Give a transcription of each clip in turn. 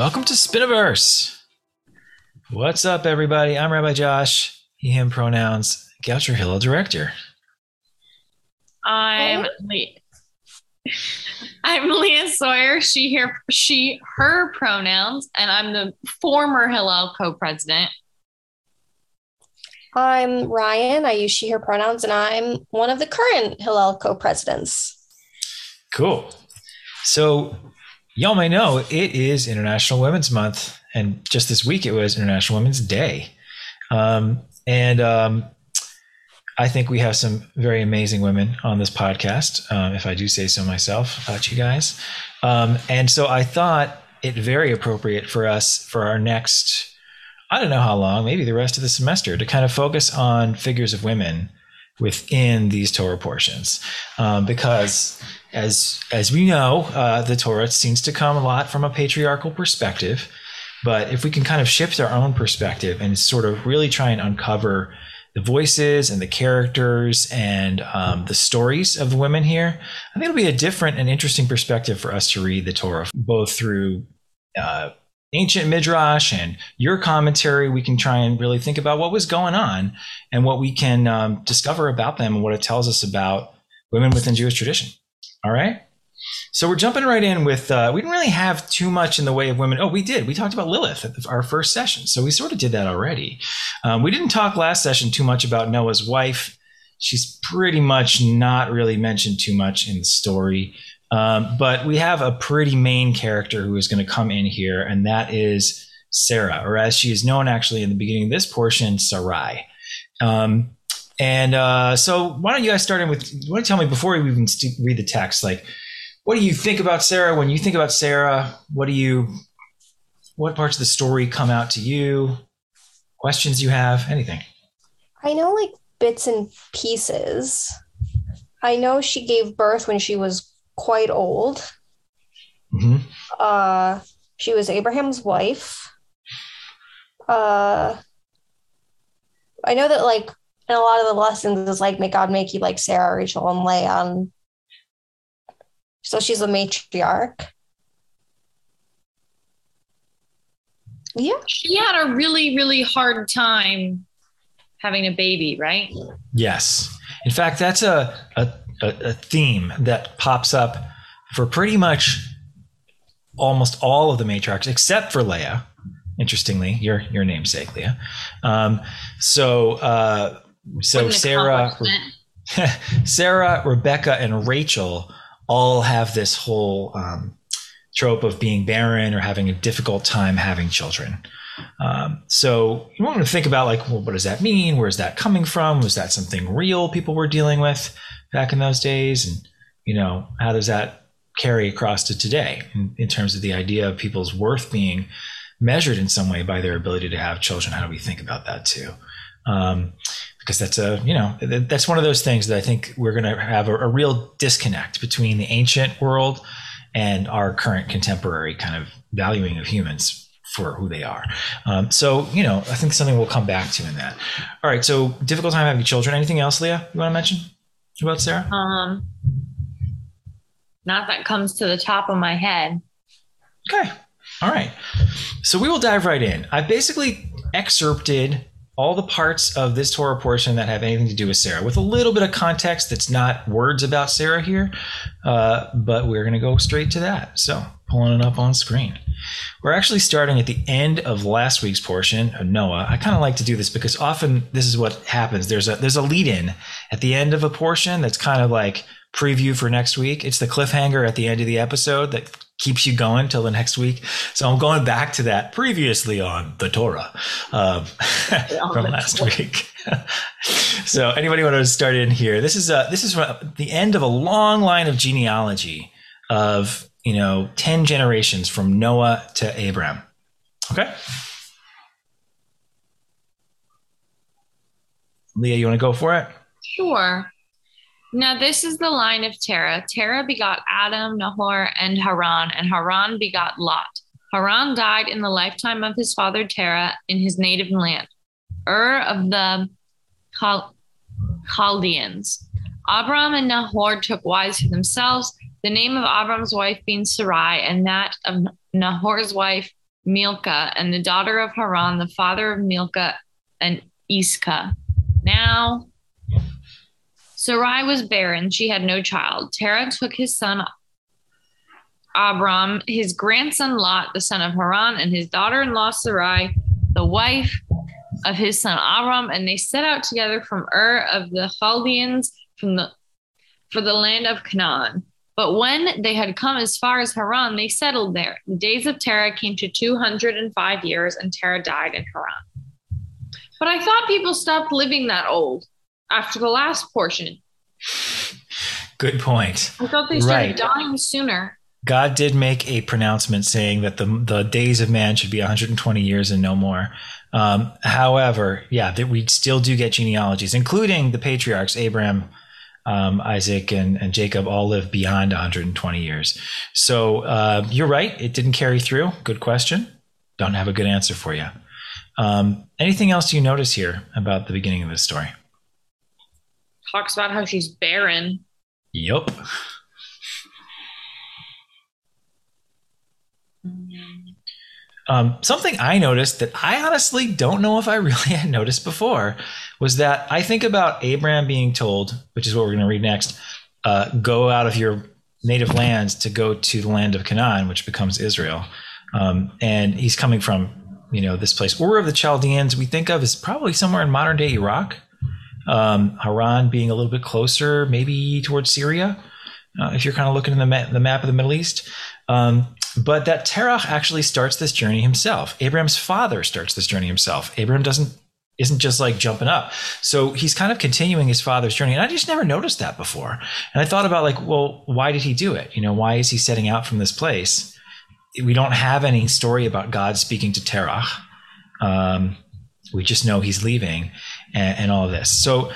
Welcome to Spiniverse. What's up, everybody? I'm Rabbi Josh, he, him pronouns, Goucher Hillel director. I'm Le- I'm Leah Sawyer. She, her, she, her pronouns, and I'm the former Hillel co-president. I'm Ryan. I use she, her pronouns, and I'm one of the current Hillel co presidents. Cool. So, y'all may know it is International Women's Month, and just this week it was International Women's Day. Um, and um, I think we have some very amazing women on this podcast, um, if I do say so myself, about you guys. Um, and so I thought it very appropriate for us for our next I don't know how long, maybe the rest of the semester, to kind of focus on figures of women within these Torah portions, um, because as as we know, uh, the Torah seems to come a lot from a patriarchal perspective. But if we can kind of shift our own perspective and sort of really try and uncover the voices and the characters and um, the stories of the women here, I think it'll be a different and interesting perspective for us to read the Torah, both through uh, ancient midrash and your commentary, we can try and really think about what was going on and what we can um, discover about them and what it tells us about women within Jewish tradition. All right. So we're jumping right in with, uh, we didn't really have too much in the way of women. Oh, we did. We talked about Lilith at the, our first session. So we sort of did that already. Um, we didn't talk last session too much about Noah's wife. She's pretty much not really mentioned too much in the story. Um, but we have a pretty main character who is going to come in here, and that is Sarah, or as she is known actually in the beginning of this portion, Sarai. Um, and uh, so, why don't you guys start in with? You want to tell me before we even st- read the text, like, what do you think about Sarah? When you think about Sarah, what do you, what parts of the story come out to you? Questions you have? Anything? I know like bits and pieces. I know she gave birth when she was quite old. Mm-hmm. Uh, she was Abraham's wife. Uh, I know that like in a lot of the lessons is like, may God make you like Sarah, Rachel, and Leah. And so she's a matriarch. Yeah. She had a really, really hard time having a baby, right? Yes. In fact, that's a, a a, a theme that pops up for pretty much almost all of the matriarchs except for Leah. Interestingly, your your namesake, Leah. Um, so uh, so Sarah, Sarah, Rebecca, and Rachel all have this whole um, trope of being barren or having a difficult time having children. Um, so you want to think about like, well, what does that mean? Where's that coming from? Was that something real people were dealing with? Back in those days and you know how does that carry across to today in, in, terms of the idea of people's worth being measured in some way by their ability to have children how do we think about that too um, because that's a you know that's one of those things that i think we're going to have a, a real disconnect between the ancient world and our current contemporary kind of valuing of humans for who they are. Um, so, you know, I think something we'll come back to in that. All right. So, difficult time having children. Anything else, Leah, you want to mention? What about Sarah? Um, not that comes to the top of my head. Okay. All right. So we will dive right in. I've basically excerpted all the parts of this Torah portion that have anything to do with Sarah, with a little bit of context that's not words about Sarah here, uh, but we're going to go straight to that. So, pulling it up on screen. We're actually starting at the end of last week's portion of Noah. I kind of like to do this because often this is what happens. There's a there's a lead in at the end of a portion that's kind of like preview for next week. It's the cliffhanger at the end of the episode that keeps you going till the next week. So I'm going back to that previously on the Torah um, from last week. so anybody want to start in here? This is uh, this is the end of a long line of genealogy of you know, 10 generations from Noah to Abraham. Okay? Leah, you want to go for it? Sure. Now, this is the line of Terah. Terah begot Abram, Nahor, and Haran, and Haran begot Lot. Haran died in the lifetime of his father Terah in his native land, Ur of the Chal- Chaldeans. Abram and Nahor took wives for themselves the name of Abram's wife being Sarai, and that of Nahor's wife Milcah, and the daughter of Haran, the father of Milcah and Iscah. Now, Sarai was barren. She had no child. Terah took his son Abram, his grandson Lot, the son of Haran, and his daughter in law Sarai, the wife of his son Abram, and they set out together from Ur of the Chaldeans from the for the land of Canaan. But when they had come as far as Haran, they settled there. The days of Terah came to 205 years, and Terah died in Haran. But I thought people stopped living that old after the last portion. Good point. I thought they started right. dying sooner. God did make a pronouncement saying that the the days of man should be 120 years and no more. Um, however, yeah, that we still do get genealogies, including the patriarchs Abraham, um, Isaac, and, and Jacob, all live beyond 120 years. So uh, you're right; it didn't carry through. Good question. Don't have a good answer for you. Um, anything else you notice here about the beginning of this story? Talks about how she's barren. Yep. Um, something I noticed that I honestly don't know if I really had noticed before was that I think about Abraham being told, which is what we're going to read next, uh, go out of your native lands to go to the land of Canaan, which becomes Israel. Um, and he's coming from, you know, this place. Ur of the Chaldeans, we think of as probably somewhere in modern day Iraq. Um, Haran being a little bit closer, maybe towards Syria, uh, if you're kind of looking in the, ma- the map of the Middle East. Um, but that Terach actually starts this journey himself. Abraham's father starts this journey himself. Abraham doesn't isn't just like jumping up. So he's kind of continuing his father's journey. And I just never noticed that before. And I thought about like, well, why did he do it? You know, why is he setting out from this place? We don't have any story about God speaking to Terach. Um, we just know he's leaving and, and, all of this. So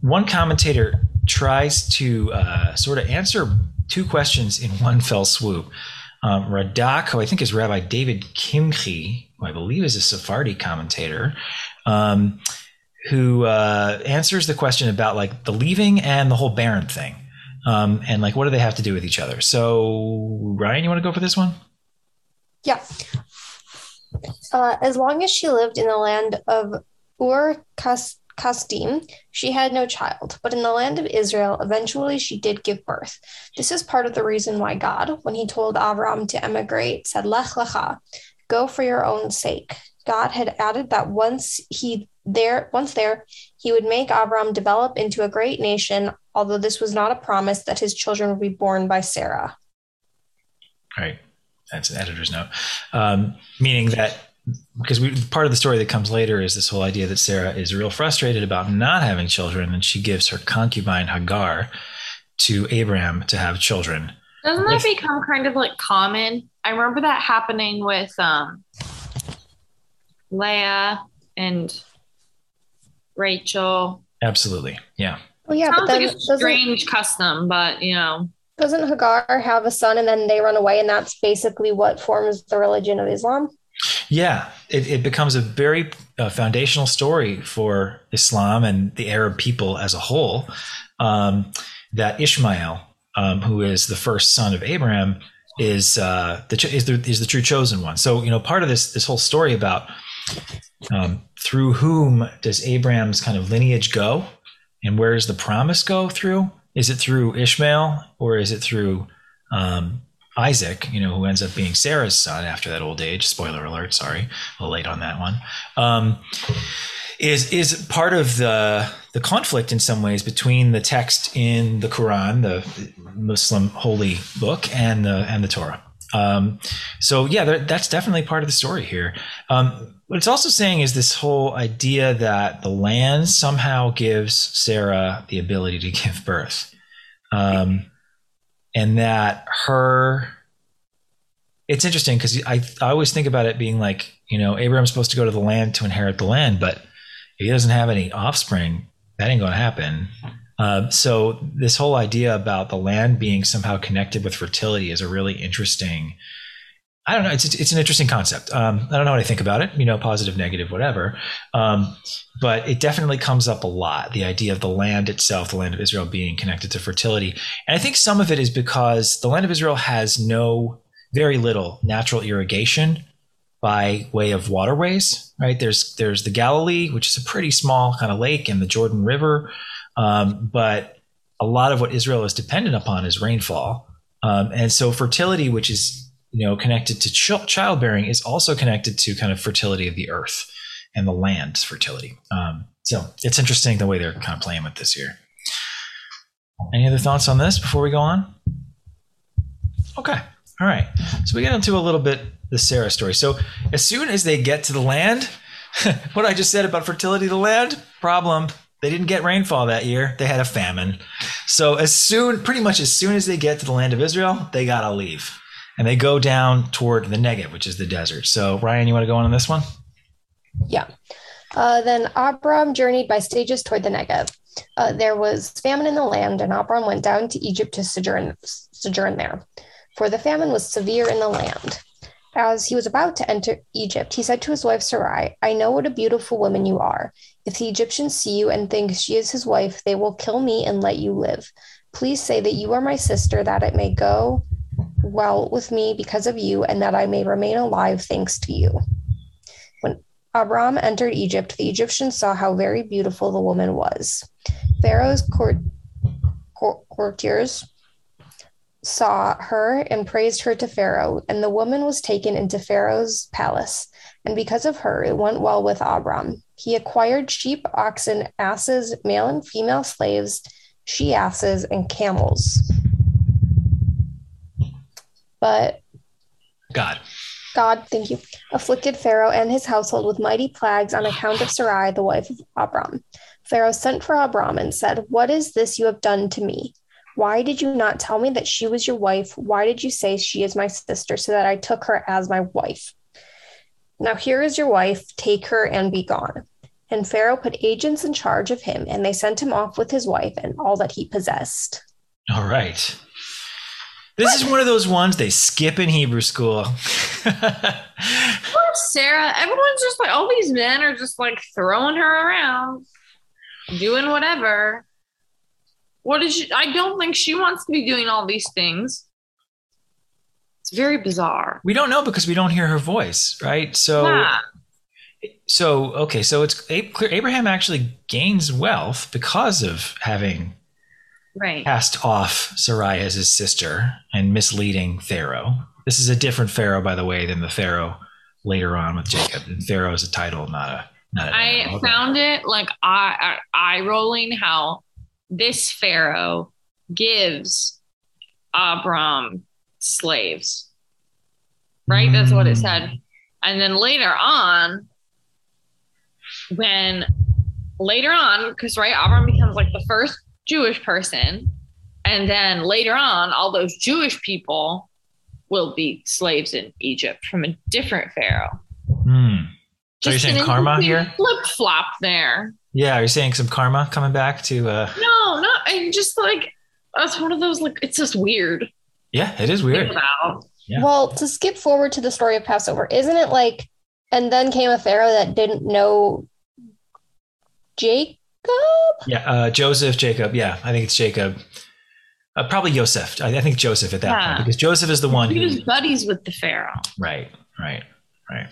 one commentator tries to uh, sort of answer two questions in one fell swoop. Um, Radak, who I think is Rabbi David Kimchi, who I believe is a Sephardi commentator, um, who uh, answers the question about like the leaving and the whole barren thing. Um, and like, what do they have to do with each other? So, Ryan, you want to go for this one? Yeah. Uh, as long as she lived in the land of Ur Kas Kasdim, she had no child, but in the land of Israel, eventually she did give birth. This is part of the reason why God, when he told Avram to emigrate, said, Lech lecha, go for your own sake. God had added that once he there once there he would make Avram develop into a great nation, although this was not a promise that his children would be born by Sarah. Right. That's an editor's note. Um, meaning that because we, part of the story that comes later is this whole idea that Sarah is real frustrated about not having children, and she gives her concubine Hagar to Abraham to have children. Doesn't that become kind of like common? I remember that happening with um, Leah and Rachel. Absolutely, yeah. Well, yeah, Sounds but like a strange custom, but you know. Doesn't Hagar have a son and then they run away, and that's basically what forms the religion of Islam? Yeah, it, it becomes a very uh, foundational story for Islam and the Arab people as a whole. Um, that Ishmael, um, who is the first son of Abraham, is uh, the is the is the true chosen one. So you know, part of this this whole story about um, through whom does Abraham's kind of lineage go, and where does the promise go through? Is it through Ishmael or is it through um, Isaac, you know, who ends up being Sarah's son after that old age. Spoiler alert, sorry, a little late on that one. Um, is is part of the the conflict in some ways between the text in the Quran, the Muslim holy book, and the and the Torah. Um, so yeah, that's definitely part of the story here. Um, what it's also saying is this whole idea that the land somehow gives Sarah the ability to give birth. Um, and that her it's interesting because I, I always think about it being like you know abraham's supposed to go to the land to inherit the land but if he doesn't have any offspring that ain't going to happen. Uh, so this whole idea about the land being somehow connected with fertility is a really interesting I don't know. It's it's an interesting concept. Um, I don't know what I think about it. You know, positive, negative, whatever. Um, but it definitely comes up a lot. The idea of the land itself, the land of Israel, being connected to fertility, and I think some of it is because the land of Israel has no, very little natural irrigation, by way of waterways, right? There's there's the Galilee, which is a pretty small kind of lake, and the Jordan River, um, but a lot of what Israel is dependent upon is rainfall, um, and so fertility, which is you know connected to ch- childbearing, is also connected to kind of fertility of the earth and the land's fertility. Um, so it's interesting the way they're kind of playing with this here. Any other thoughts on this before we go on? Okay. All right. So we get into a little bit the Sarah story. So as soon as they get to the land, what I just said about fertility of the land, problem. They didn't get rainfall that year. They had a famine. So as soon, pretty much as soon as they get to the land of Israel, they gotta leave. And they go down toward the Negev, which is the desert. So Ryan, you want to go on, this one? Yeah. Uh, then Abram journeyed by stages toward the Negev. Uh, there was famine in the land, and Abram went down to Egypt to sojourn, sojourn there, for the famine was severe in the land. As he was about to enter Egypt, he said to his wife Sarai, I know what a beautiful woman you are. If the Egyptians see you and think she is his wife, they will kill me and let you live. Please say that you are my sister, that it may go well with me because of you, and that I may remain alive thanks to you. When Abram entered Egypt, the Egyptians saw how very beautiful the woman was. Pharaoh's court, court, courtiers saw her and praised her to Pharaoh, and the woman was taken into Pharaoh's palace. And because of her, it went well with Abram. He acquired sheep, oxen, asses, male and female slaves, she asses, and camels. But God. God, thank you, afflicted Pharaoh and his household with mighty plagues on account of Sarai, the wife of Abram. Pharaoh sent for Abram and said, What is this you have done to me? Why did you not tell me that she was your wife? Why did you say she is my sister so that I took her as my wife? Now here is your wife, take her and be gone. And Pharaoh put agents in charge of him, and they sent him off with his wife and all that he possessed. All right. This is one of those ones they skip in Hebrew school. Poor Sarah. Everyone's just like, all these men are just like throwing her around, doing whatever. What is she? I don't think she wants to be doing all these things. It's very bizarre. We don't know because we don't hear her voice, right? So, yeah. so okay, so it's clear Abraham actually gains wealth because of having right. cast off Sarai as his sister and misleading Pharaoh. This is a different Pharaoh, by the way, than the Pharaoh later on with Jacob. And Pharaoh is a title, not a. Not a I found it like eye, eye rolling how this Pharaoh gives Abram slaves. Right? Mm. That's what it said. Mm. And then later on, when later on, because right, Abram becomes like the first Jewish person. And then later on, all those Jewish people will be slaves in Egypt from a different Pharaoh. Hmm. So you're saying karma here? Flip flop there. Yeah, you're you saying some karma coming back to? uh No, no, and just like it's one of those like it's just weird. Yeah, it is weird. Yeah. Well, to skip forward to the story of Passover, isn't it like, and then came a Pharaoh that didn't know Jacob? Yeah, uh, Joseph, Jacob. Yeah, I think it's Jacob. Uh, probably Joseph. I, I, think Joseph at that yeah. point because Joseph is the one he who was buddies with the Pharaoh. Right, right, right.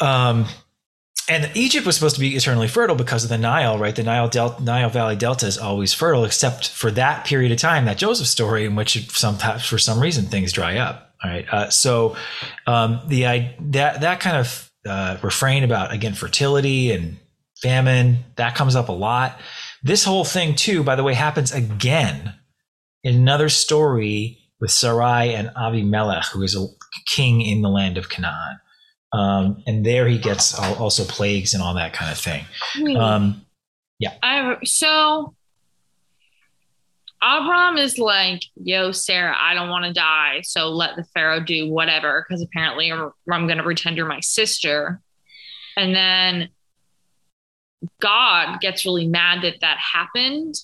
Um, and Egypt was supposed to be eternally fertile because of the Nile, right? The Nile Nile Valley Delta is always fertile, except for that period of time, that Joseph story, in which sometimes, for some reason, things dry up. All right, uh, so um, the I, that that kind of uh, refrain about again fertility and famine that comes up a lot. This whole thing too, by the way, happens again in another story with Sarai and Avimelech, who is a king in the land of Canaan. Um, and there he gets also plagues and all that kind of thing. Um, yeah. I so Abram is like, "Yo, Sarah, I don't want to die, so let the Pharaoh do whatever." Because apparently, I'm, I'm going to pretend you're my sister, and then God gets really mad that that happened,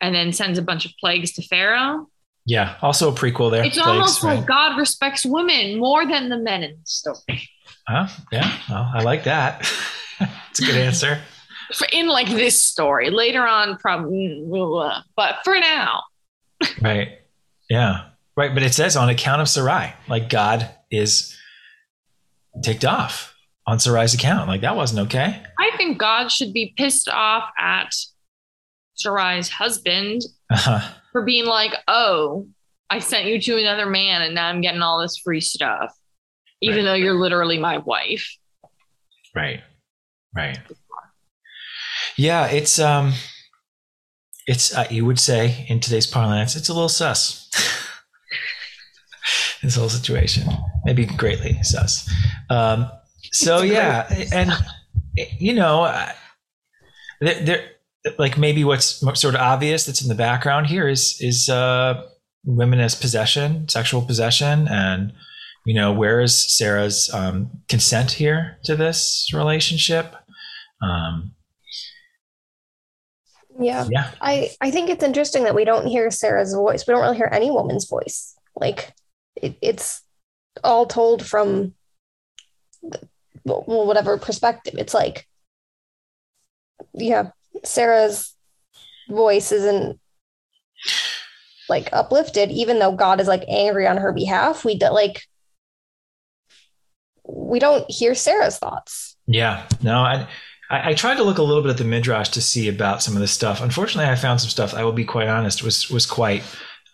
and then sends a bunch of plagues to Pharaoh. Yeah, also a prequel there. It's plagues, almost right? like God respects women more than the men in the story. Huh? Yeah, well, I like that. It's a good answer. For in like this story later on, probably, but for now. right. Yeah. Right, but it says on account of Sarai, like God is ticked off on Sarai's account. Like that wasn't okay. I think God should be pissed off at Sarai's husband uh-huh. for being like, "Oh, I sent you to another man, and now I'm getting all this free stuff, even right. though you're literally my wife." Right. Right. Yeah, it's um, it's uh, you would say in today's parlance, it's a little sus. this whole situation. Maybe greatly sus. Um, so yeah, and you know, there, there, like maybe what's sort of obvious that's in the background here is is uh, women as possession, sexual possession, and you know, where is Sarah's um, consent here to this relationship? Um, yeah. Yeah. I, I think it's interesting that we don't hear Sarah's voice. We don't really hear any woman's voice. Like it, it's all told from well, whatever perspective. It's like, yeah, Sarah's voice isn't like uplifted, even though God is like angry on her behalf. We like we don't hear Sarah's thoughts. Yeah, no, I, I, I tried to look a little bit at the midrash to see about some of this stuff. Unfortunately, I found some stuff. I will be quite honest was was quite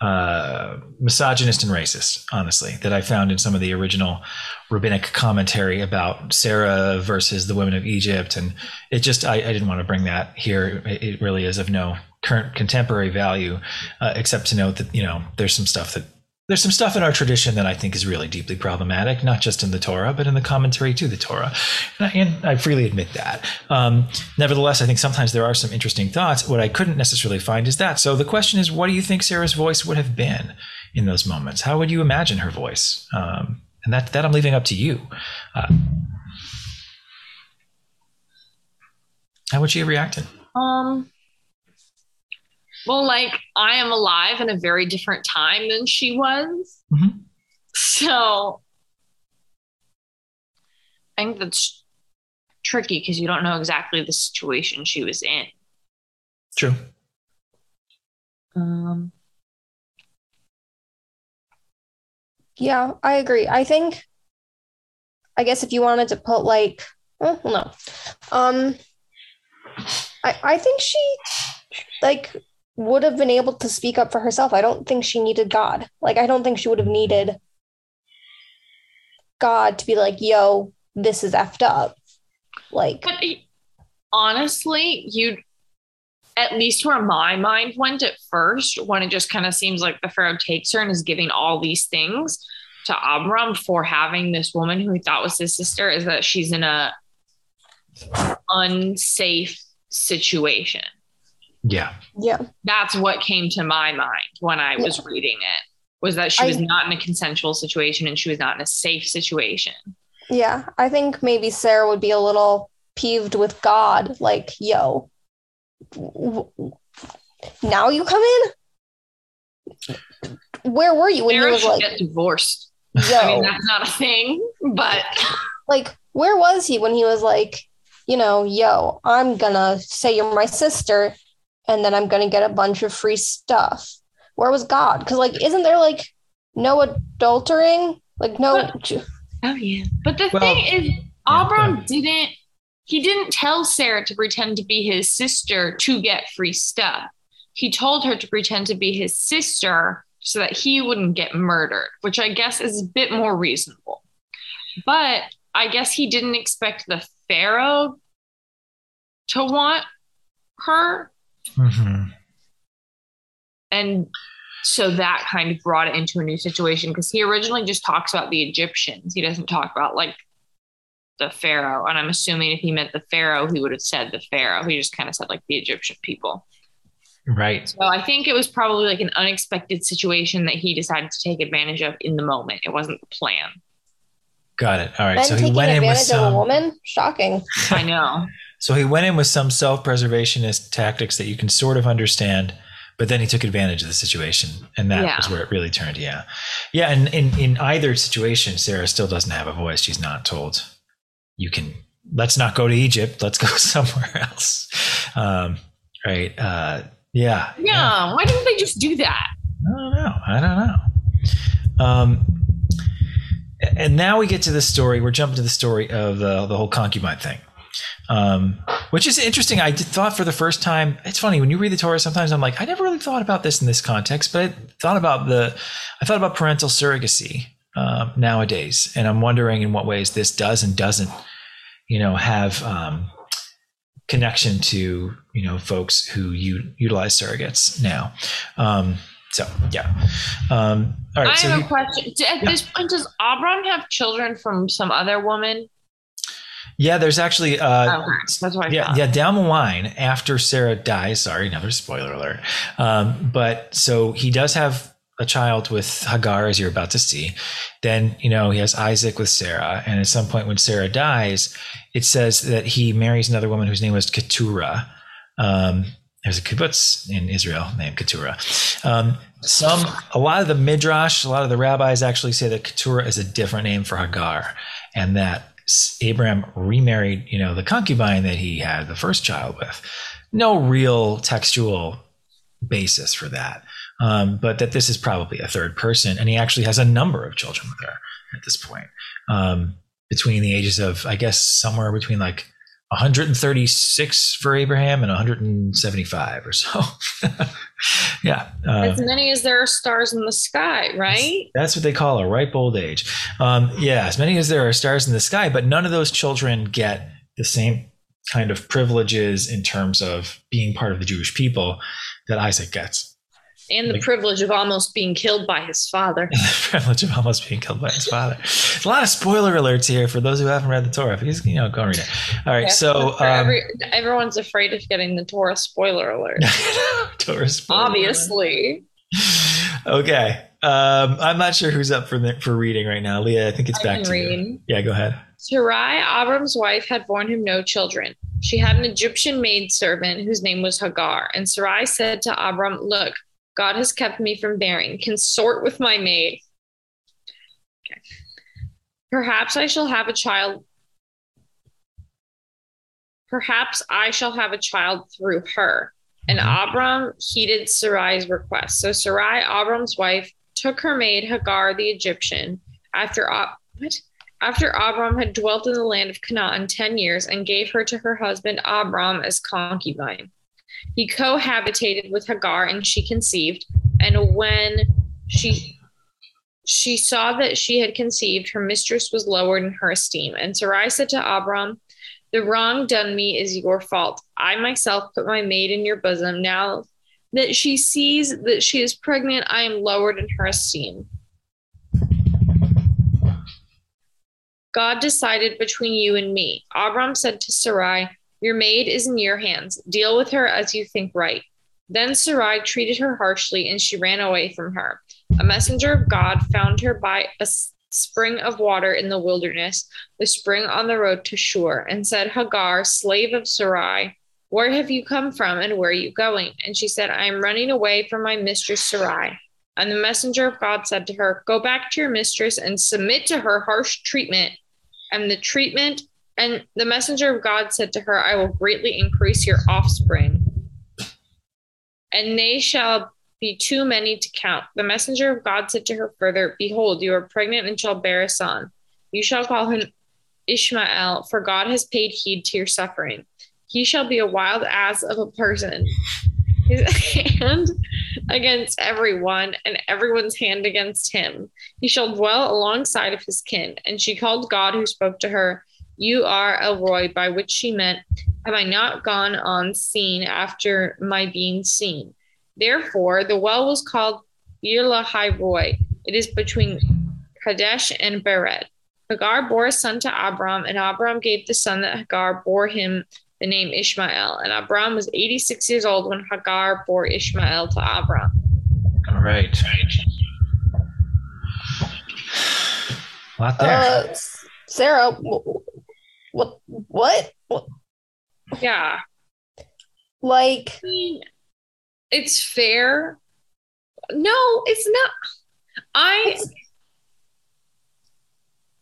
uh, misogynist and racist, honestly, that I found in some of the original rabbinic commentary about Sarah versus the women of Egypt. And it just, I, I didn't want to bring that here. It, it, really is of no current contemporary value, uh, except to note that, you know, there's some stuff that there's some stuff in our tradition that I think is really deeply problematic, not just in the Torah, but in the commentary to the Torah. And I, and I freely admit that. Um, nevertheless, I think sometimes there are some interesting thoughts. What I couldn't necessarily find is that. So the question is, what do you think Sarah's voice would have been in those moments? How would you imagine her voice? Um, and that, that I'm leaving up to you. Uh, how would she have reacted? Um, well, like I am alive in a very different time than she was. Mm-hmm. So I think that's tricky because you don't know exactly the situation she was in. True. Um, yeah, I agree. I think, I guess if you wanted to put like, oh, no, um, I I think she like would have been able to speak up for herself. I don't think she needed God. Like, I don't think she would have needed God to be like, yo, this is effed up. Like, but honestly, you, at least where my mind went at first, when it just kind of seems like the Pharaoh takes her and is giving all these things to Abram for having this woman who he thought was his sister, is that she's in a unsafe situation. Yeah. Yeah. That's what came to my mind when I was yeah. reading it was that she was I, not in a consensual situation and she was not in a safe situation. Yeah. I think maybe Sarah would be a little peeved with God like, yo, now you come in? Where were you when Sarah you was like get divorced? Yo. I mean, that's not a thing, but like, where was he when he was like, you know, yo, I'm gonna say you're my sister and then I'm going to get a bunch of free stuff. Where was God? Because, like, isn't there like no adultering? Like, no. But, oh, yeah. But the well, thing is, Abram yeah, didn't, he didn't tell Sarah to pretend to be his sister to get free stuff. He told her to pretend to be his sister so that he wouldn't get murdered, which I guess is a bit more reasonable. But I guess he didn't expect the Pharaoh to want her Mm-hmm. And so that kind of brought it into a new situation because he originally just talks about the Egyptians. He doesn't talk about like the Pharaoh. And I'm assuming if he meant the Pharaoh, he would have said the Pharaoh. He just kind of said like the Egyptian people. Right. So I think it was probably like an unexpected situation that he decided to take advantage of in the moment. It wasn't the plan. Got it. All right. Ben so he went in with some... a woman. Shocking. I know. So he went in with some self preservationist tactics that you can sort of understand, but then he took advantage of the situation. And that yeah. was where it really turned. Yeah. Yeah. And in, in either situation, Sarah still doesn't have a voice. She's not told, you can, let's not go to Egypt. Let's go somewhere else. Um, right. Uh, yeah, yeah. Yeah. Why didn't they just do that? I don't know. I don't know. Um, and now we get to the story. We're jumping to the story of the, the whole concubine thing, um, which is interesting. I thought for the first time, it's funny when you read the Torah. Sometimes I'm like, I never really thought about this in this context, but I thought about the, I thought about parental surrogacy uh, nowadays, and I'm wondering in what ways this does and doesn't, you know, have um, connection to you know folks who u- utilize surrogates now. Um, so yeah. Um, all right. I so have a question. At yeah. this point, does Abram have children from some other woman? Yeah, there's actually uh, oh, that's what I yeah, thought. yeah, down the line after Sarah dies. Sorry, another spoiler alert. Um, but so he does have a child with Hagar, as you're about to see. Then you know he has Isaac with Sarah, and at some point when Sarah dies, it says that he marries another woman whose name was Keturah. Um, there's a kibbutz in Israel named Keturah. Um, some, a lot of the midrash, a lot of the rabbis actually say that Keturah is a different name for Hagar, and that Abraham remarried, you know, the concubine that he had the first child with. No real textual basis for that, um, but that this is probably a third person, and he actually has a number of children with her at this point, um, between the ages of, I guess, somewhere between like 136 for Abraham and 175 or so. yeah. Uh, as many as there are stars in the sky, right? That's, that's what they call a ripe old age. Um, yeah, as many as there are stars in the sky, but none of those children get the same kind of privileges in terms of being part of the Jewish people that Isaac gets and the like, privilege of almost being killed by his father. the privilege of almost being killed by his father. a lot of spoiler alerts here for those who haven't read the Torah. Please, you know, go read it. All right, yeah, so um, every, everyone's afraid of getting the Torah spoiler alert. Torah spoiler Obviously. Alert. okay, um, I'm not sure who's up for the, for reading right now. Leah, I think it's I back to read. you. Yeah, go ahead. Sarai, Abram's wife, had borne him no children. She had an Egyptian maidservant whose name was Hagar. And Sarai said to Abram, Look, God has kept me from bearing. Consort with my maid. Okay. Perhaps I shall have a child. Perhaps I shall have a child through her. And mm-hmm. Abram heeded Sarai's request. So Sarai, Abram's wife, took her maid Hagar the Egyptian after what? After Abram had dwelt in the land of Canaan ten years and gave her to her husband Abram as concubine. He cohabitated with Hagar and she conceived. And when she she saw that she had conceived, her mistress was lowered in her esteem. And Sarai said to Abram, The wrong done me is your fault. I myself put my maid in your bosom. Now that she sees that she is pregnant, I am lowered in her esteem. God decided between you and me. Abram said to Sarai, your maid is in your hands. Deal with her as you think right. Then Sarai treated her harshly and she ran away from her. A messenger of God found her by a spring of water in the wilderness, the spring on the road to Shur, and said, Hagar, slave of Sarai, where have you come from and where are you going? And she said, I am running away from my mistress Sarai. And the messenger of God said to her, Go back to your mistress and submit to her harsh treatment. And the treatment and the messenger of God said to her, I will greatly increase your offspring, and they shall be too many to count. The messenger of God said to her further, Behold, you are pregnant and shall bear a son. You shall call him Ishmael, for God has paid heed to your suffering. He shall be a wild ass of a person, his hand against everyone, and everyone's hand against him. He shall dwell alongside of his kin. And she called God, who spoke to her, you are El Roi, by which she meant, Have I not gone on seen after my being seen? Therefore, the well was called Beer Lahai Roi. It is between Kadesh and Bered. Hagar bore a son to Abram, and Abram gave the son that Hagar bore him the name Ishmael. And Abram was 86 years old when Hagar bore Ishmael to Abram. All right. A lot there. Uh, Sarah, what? What? what? Yeah. Like, I mean, it's fair. No, it's not. I.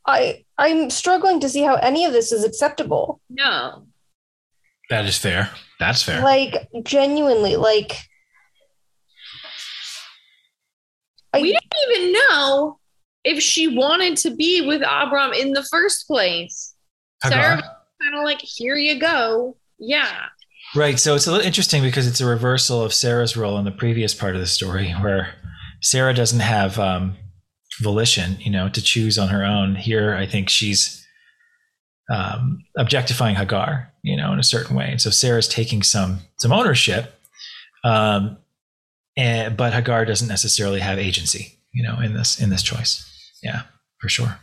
I I'm struggling to see how any of this is acceptable. No. That is fair. That's fair. Like genuinely, like I, we don't even know if she wanted to be with Abram in the first place. Sarah kind of like, here you go. Yeah. Right. So it's a little interesting because it's a reversal of Sarah's role in the previous part of the story where Sarah doesn't have um, volition, you know, to choose on her own. Here, I think she's um, objectifying Hagar, you know, in a certain way. And so Sarah's taking some some ownership, um, and, but Hagar doesn't necessarily have agency, you know, in this in this choice. Yeah, for sure.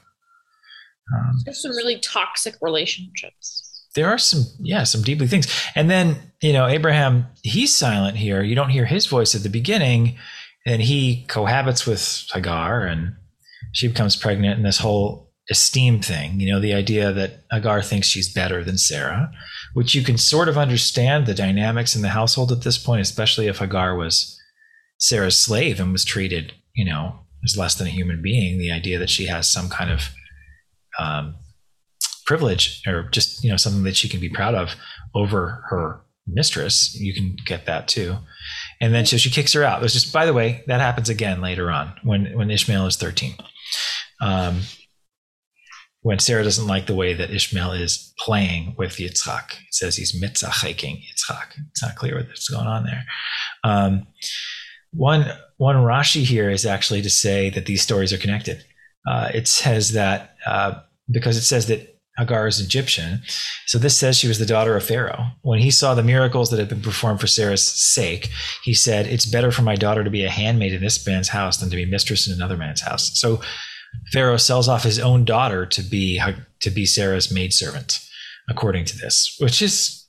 Um, There's some really toxic relationships. There are some, yeah, some deeply things. And then, you know, Abraham, he's silent here. You don't hear his voice at the beginning, and he cohabits with Hagar, and she becomes pregnant, and this whole esteem thing, you know, the idea that Hagar thinks she's better than Sarah, which you can sort of understand the dynamics in the household at this point, especially if Hagar was Sarah's slave and was treated, you know, as less than a human being. The idea that she has some kind of um, privilege or just, you know, something that she can be proud of over her mistress, you can get that too. And then so she kicks her out. There's just, by the way, that happens again later on when when Ishmael is 13. Um, when Sarah doesn't like the way that Ishmael is playing with Yitzchak. It says he's mitzacheking Yitzchak. It's not clear what's going on there. Um, one one Rashi here is actually to say that these stories are connected. Uh, it says that uh, because it says that Hagar is Egyptian, so this says she was the daughter of Pharaoh. When he saw the miracles that had been performed for Sarah's sake, he said, "It's better for my daughter to be a handmaid in this man's house than to be mistress in another man's house." So Pharaoh sells off his own daughter to be to be Sarah's maidservant, according to this, which is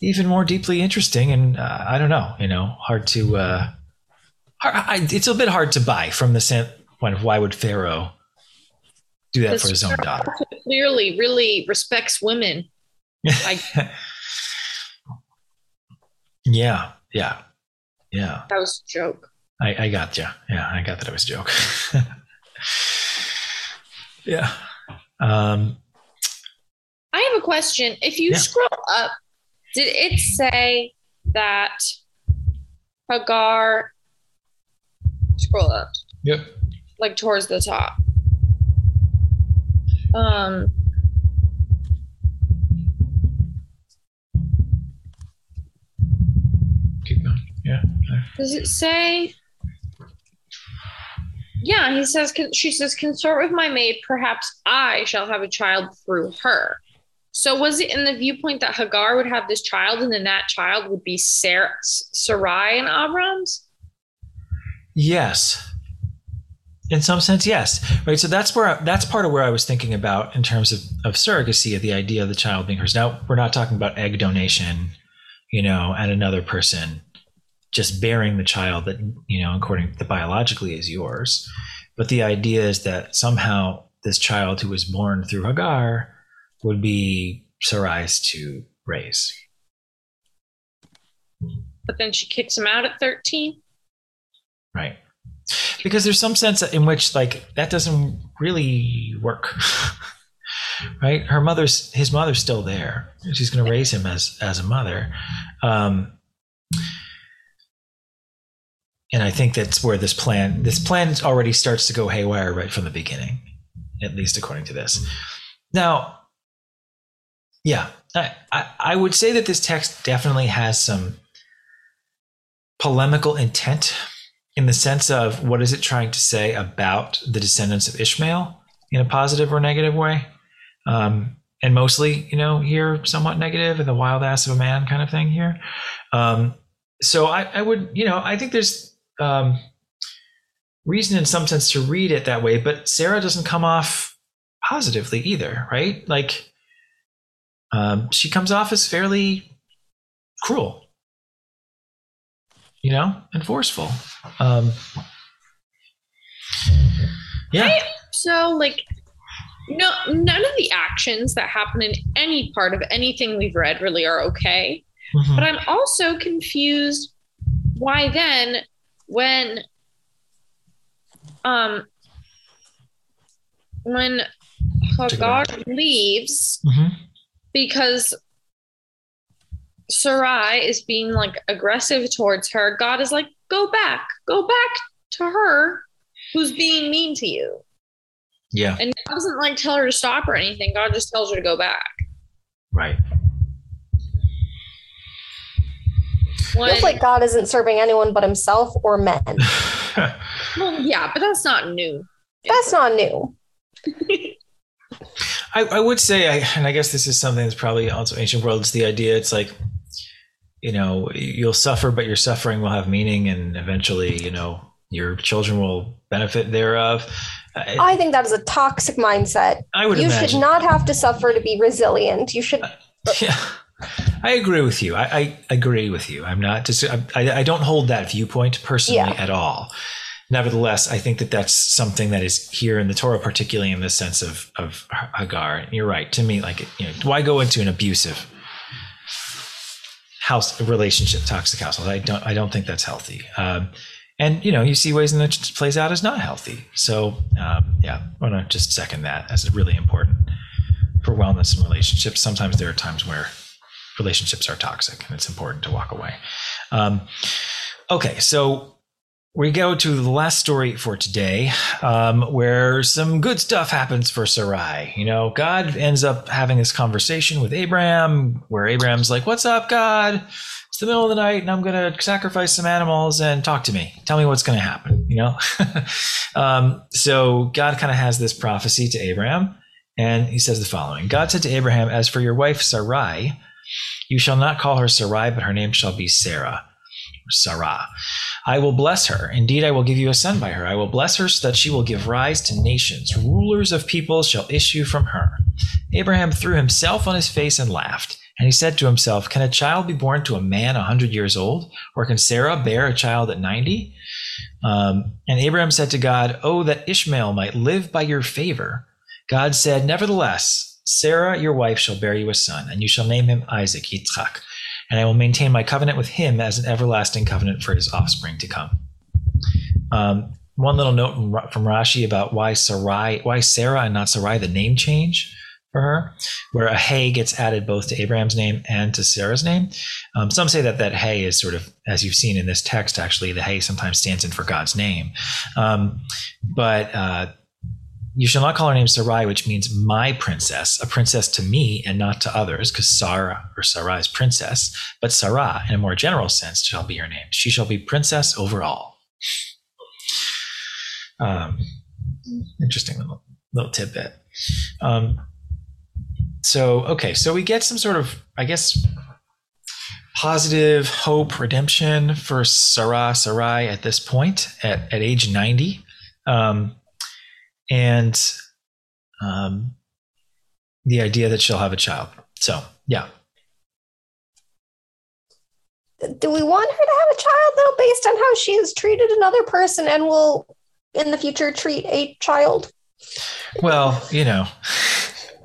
even more deeply interesting. And uh, I don't know, you know, hard to. Uh, hard, I, it's a bit hard to buy from the standpoint of why would Pharaoh do that for his own daughter? Clearly, really respects women. Like, yeah, yeah, yeah. That was a joke. I, I got you. Yeah, I got that it was a joke. Yeah. Um, I have a question. If you yeah. scroll up, did it say that Hagar? Scroll up. Yep. Like towards the top. Um. Keep going. Yeah. Does it say? Yeah, he says, she says, consort with my maid, perhaps I shall have a child through her. So was it in the viewpoint that Hagar would have this child and then that child would be Sarah, Sarai and Abram's? Yes. In some sense, yes. Right. So that's where that's part of where I was thinking about in terms of, of surrogacy, of the idea of the child being hers. Now we're not talking about egg donation, you know, and another person just bearing the child that you know according to biologically is yours but the idea is that somehow this child who was born through hagar would be sarai's to raise but then she kicks him out at 13 right because there's some sense in which like that doesn't really work right? Her mother's his mother's still there. She's going to raise him as as a mother. Um and I think that's where this plan this plan already starts to go haywire right from the beginning, at least according to this. Now, yeah, I, I, I would say that this text definitely has some polemical intent in the sense of what is it trying to say about the descendants of Ishmael in a positive or negative way. Um, and mostly, you know, here somewhat negative and the wild ass of a man kind of thing here. Um, so I, I would, you know, I think there's um, reason in some sense to read it that way, but Sarah doesn't come off positively either, right? Like, um, she comes off as fairly cruel, you know, and forceful. Um, yeah. so, like, no, none of the actions that happen in any part of anything we've read really are okay. Mm-hmm. But I'm also confused why then when um when Hagar leaves mm-hmm. because Sarai is being like aggressive towards her, God is like, go back, go back to her who's being mean to you. Yeah. And God doesn't like tell her to stop or anything. God just tells her to go back. Right. When, Feels like God isn't serving anyone but himself or men. well, yeah, but that's not new. That's not new. I, I would say, I, and I guess this is something that's probably also ancient world. It's the idea. It's like, you know, you'll suffer, but your suffering will have meaning, and eventually, you know, your children will benefit thereof. I think that is a toxic mindset. I would. You imagine. should not have to suffer to be resilient. You should. Uh, yeah. I agree with you. I, I, agree with you. I'm not just, I, I don't hold that viewpoint personally yeah. at all. Nevertheless, I think that that's something that is here in the Torah, particularly in the sense of, of Hagar. And you're right. To me, like, you know, why go into an abusive house relationship, toxic household? I don't, I don't think that's healthy. Um, and you know, you see ways in which it plays out as not healthy. So, um, yeah, I want to just second that as really important for wellness and relationships. Sometimes there are times where relationships are toxic and it's important to walk away. Um, okay, so we go to the last story for today, um, where some good stuff happens for Sarai. You know, God ends up having this conversation with Abraham, where Abraham's like, What's up, God? It's the middle of the night, and I'm going to sacrifice some animals and talk to me. Tell me what's going to happen, you know? um, so God kind of has this prophecy to Abraham, and he says the following God said to Abraham, As for your wife Sarai, you shall not call her Sarai, but her name shall be Sarah. Sarah. I will bless her. Indeed, I will give you a son by her. I will bless her so that she will give rise to nations. Rulers of peoples shall issue from her. Abraham threw himself on his face and laughed. And he said to himself, Can a child be born to a man a hundred years old? Or can Sarah bear a child at ninety? Um, and Abraham said to God, Oh, that Ishmael might live by your favor. God said, Nevertheless, Sarah, your wife, shall bear you a son, and you shall name him Isaac, Yitzchak, and I will maintain my covenant with him as an everlasting covenant for his offspring to come. Um, one little note from Rashi about why Sarai, why Sarah and not Sarai, the name change for her, where a hey gets added both to Abraham's name and to Sarah's name. Um, some say that that hey is sort of, as you've seen in this text, actually, the hey sometimes stands in for God's name. Um, but uh, you shall not call her name Sarai, which means my princess, a princess to me and not to others, because Sarah or Sarai is princess, but Sarah, in a more general sense, shall be her name. She shall be princess over all. Um, interesting little, little tidbit. Um, so, okay, so we get some sort of, I guess, positive hope, redemption for Sarah, Sarai at this point, at, at age 90. Um, and um, the idea that she'll have a child. So, yeah. Do we want her to have a child though, based on how she has treated another person and will in the future treat a child? Well, you know.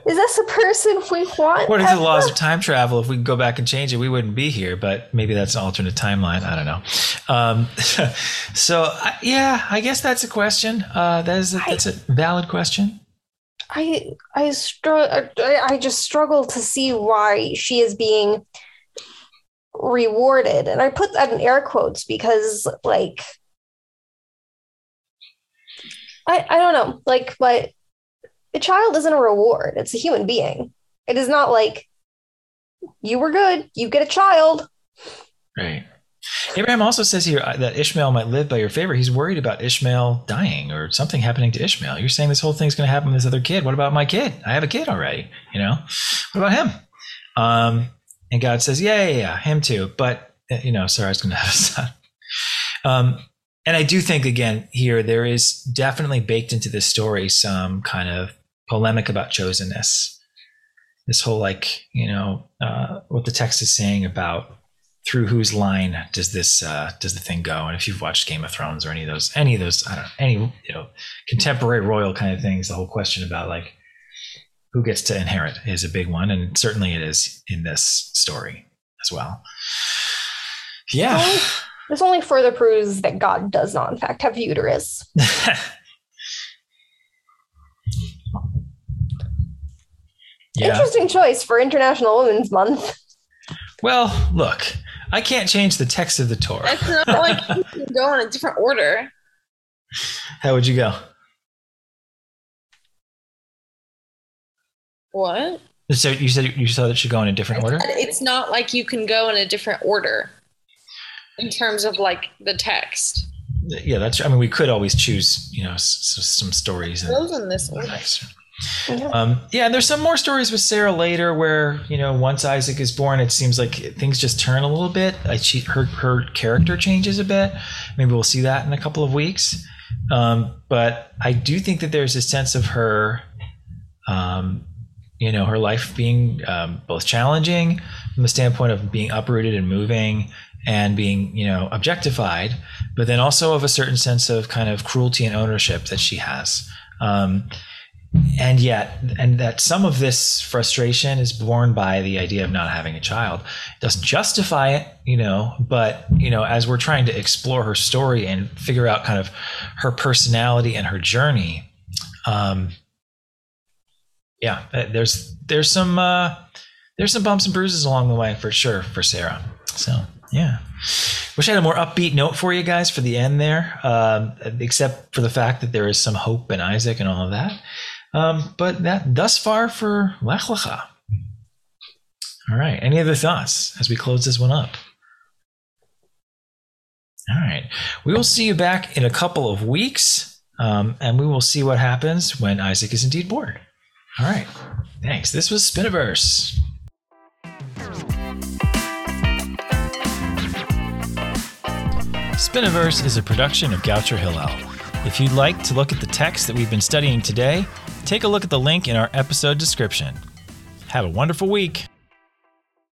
Is this a person we want? What are the laws of time travel? If we could go back and change it, we wouldn't be here. But maybe that's an alternate timeline. I don't know. Um, so uh, yeah, I guess that's a question. Uh, that is a, that's a valid question. I I struggle. I just struggle to see why she is being rewarded, and I put that in air quotes because like I I don't know like but a child isn't a reward, it's a human being. It is not like you were good, you get a child. Right. Abraham also says here uh, that Ishmael might live by your favor. He's worried about Ishmael dying or something happening to Ishmael. You're saying this whole thing's going to happen to this other kid. What about my kid? I have a kid already. You know, what about him? Um, and God says, yeah, yeah, yeah, him too. But uh, you know, Sarah's going to have a son. Um, and I do think again here there is definitely baked into this story some kind of polemic about chosenness. This whole like you know uh, what the text is saying about through whose line does this uh, does the thing go? And if you've watched Game of Thrones or any of those any of those I don't know any you know contemporary royal kind of things, the whole question about like who gets to inherit is a big one, and certainly it is in this story as well. Yeah. this only further proves that God does not, in fact, have uterus. Yeah. Interesting choice for International Women's Month. Well, look, I can't change the text of the Torah. That's not like you can go in a different order. How would you go? What? So you said you saw that should go in a different order. It's not like you can go in a different order in terms of like the text. Yeah, that's. I mean, we could always choose, you know, s- s- some stories. And, Those in this order. Nice. Yeah. Um, yeah, and there's some more stories with Sarah later where you know once Isaac is born, it seems like things just turn a little bit. Like she, her her character changes a bit. Maybe we'll see that in a couple of weeks. Um, but I do think that there's a sense of her, um, you know, her life being um, both challenging from the standpoint of being uprooted and moving and being you know objectified, but then also of a certain sense of kind of cruelty and ownership that she has. Um, and yet and that some of this frustration is born by the idea of not having a child. It doesn't justify it you know but you know as we're trying to explore her story and figure out kind of her personality and her journey um yeah there's there's some uh there's some bumps and bruises along the way for sure for sarah. So yeah. Wish i had a more upbeat note for you guys for the end there um, except for the fact that there is some hope in isaac and all of that um, but that thus far for Lech Lecha. All right. Any other thoughts as we close this one up? All right. We will see you back in a couple of weeks, um, and we will see what happens when Isaac is indeed born. All right. Thanks. This was Spiniverse. Spiniverse is a production of Goucher Hillel. If you'd like to look at the text that we've been studying today, take a look at the link in our episode description. Have a wonderful week.